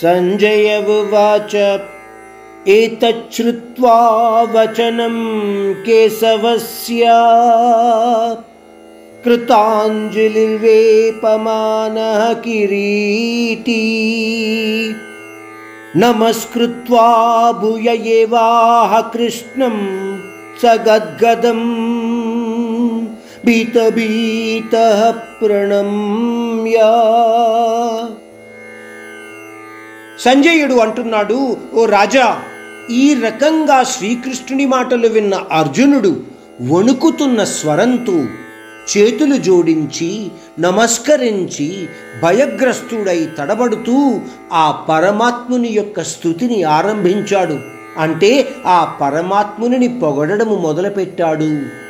सञ्जय उवाच एतच्छ्रुत्वा वचनं केशवस्य। कृताञ्जलिर्वेपमानः किरीटी। नमस्कृत्वा भूय एवाह कृष्णं स गद्गदम् प्रणम्य। సంజయుడు అంటున్నాడు ఓ రాజా ఈ రకంగా శ్రీకృష్ణుని మాటలు విన్న అర్జునుడు వణుకుతున్న స్వరంతో చేతులు జోడించి నమస్కరించి భయగ్రస్తుడై తడబడుతూ ఆ పరమాత్ముని యొక్క స్థుతిని ఆరంభించాడు. అంటే ఆ పరమాత్ముని పొగడము మొదలుపెట్టాడు.